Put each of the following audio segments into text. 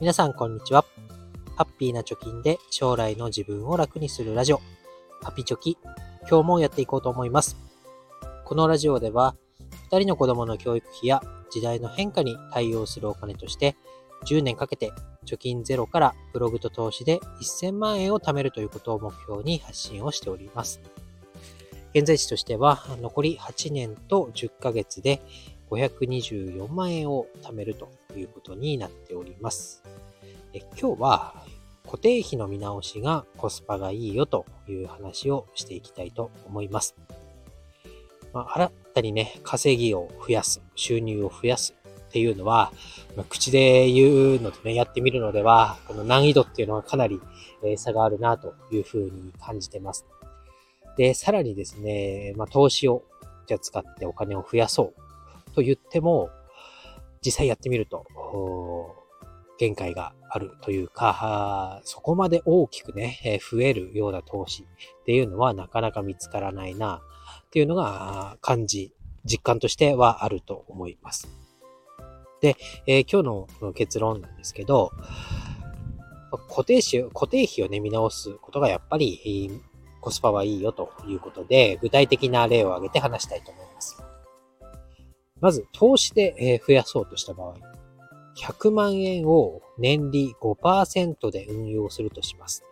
皆さんこんにちは。ハッピーな貯金で将来の自分を楽にするラジオ、ハピチョキ、今日もやっていこうと思います。このラジオでは、2人の子供の教育費や時代の変化に対応するお金として、10年かけて貯金ゼロからブログと投資で1000万円を貯めるということを目標に発信をしております。現在地としては、残り8年と10ヶ月で524万円を貯めるということになっております。え今日は固定費の見直しがコスパがいいよという話をしていきたいと思います。まあ、新たにね、稼ぎを増やす、収入を増やすっていうのは、まあ、口で言うのでね、やってみるのでは、この難易度っていうのはかなり、え差があるなというふうに感じてます。で、さらにですね、まあ、投資をじゃ使ってお金を増やそうと言っても、実際やってみると、限界があるというか、そこまで大きくね、増えるような投資っていうのはなかなか見つからないなっていうのが感じ、実感としてはあると思います。で、えー、今日の結論なんですけど、固定費、固定費をね、見直すことがやっぱりコスパはいいよということで、具体的な例を挙げて話したいと思います。まず、投資で増やそうとした場合、100万円を年利5%で運用するとします。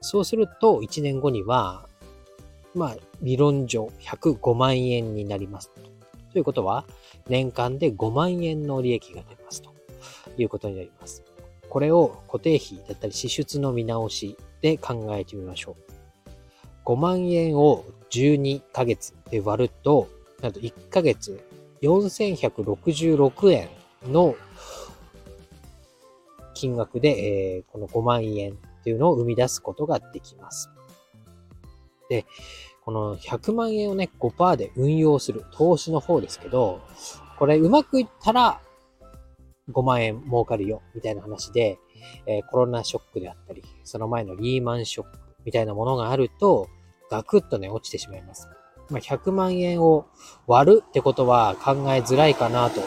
そうすると、1年後には、まあ、理論上105万円になります。ということは、年間で5万円の利益が出ますということになります。これを固定費だったり支出の見直しで考えてみましょう。5万円を12ヶ月で割ると、なんと1ヶ月4166円の金額で、えー、この5万円っていうのを生み出すことができます。で、この100万円をね、5%で運用する投資の方ですけど、これうまくいったら5万円儲かるよ、みたいな話で、えー、コロナショックであったり、その前のリーマンショックみたいなものがあると、ガクッとね、落ちてしまいます。まあ、100万円を割るってことは考えづらいかなと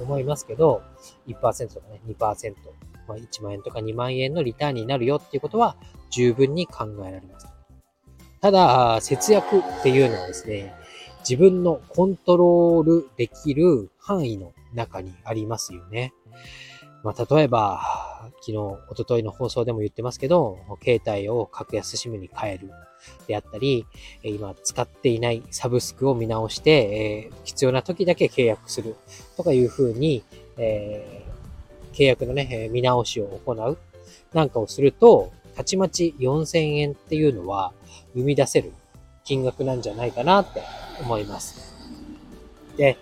思いますけど、1%とかね、2%、まあ、1万円とか2万円のリターンになるよっていうことは十分に考えられます。ただ、節約っていうのはですね、自分のコントロールできる範囲の中にありますよね。まあ、例えば、昨日、おとといの放送でも言ってますけど、携帯を格安 SIM に変えるであったり、今使っていないサブスクを見直して、え、必要な時だけ契約するとかいうふうに、え、契約のね、見直しを行うなんかをすると、たちまち4000円っていうのは生み出せる金額なんじゃないかなって思います。で、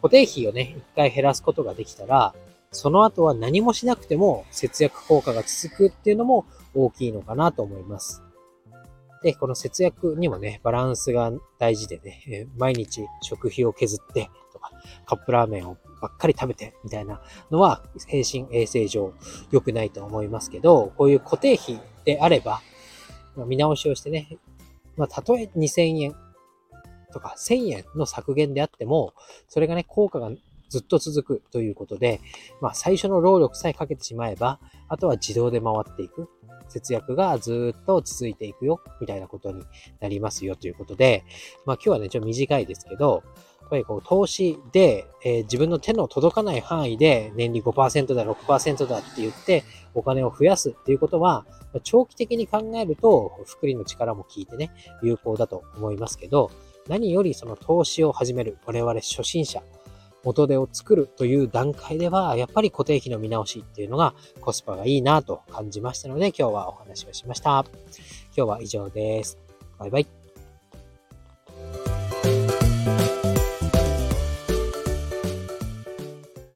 固定費をね、一回減らすことができたら、その後は何もしなくても節約効果が続くっていうのも大きいのかなと思います。で、この節約にもね、バランスが大事でね、毎日食費を削ってとか、カップラーメンをばっかり食べてみたいなのは、精神衛生上良くないと思いますけど、こういう固定費であれば、見直しをしてね、まあ、たとえ2000円とか1000円の削減であっても、それがね、効果がずっと続くということで、まあ最初の労力さえかけてしまえば、あとは自動で回っていく。節約がずっと続いていくよ、みたいなことになりますよということで、まあ今日はね、ちょっと短いですけど、やっぱりこう投資で、えー、自分の手の届かない範囲で年利5%だ、6%だって言ってお金を増やすっていうことは、長期的に考えると、福利の力も効いてね、有効だと思いますけど、何よりその投資を始める我々初心者、元手を作るという段階では、やっぱり固定費の見直しっていうのがコスパがいいなと感じましたので、今日はお話をしました。今日は以上です。バイバイ。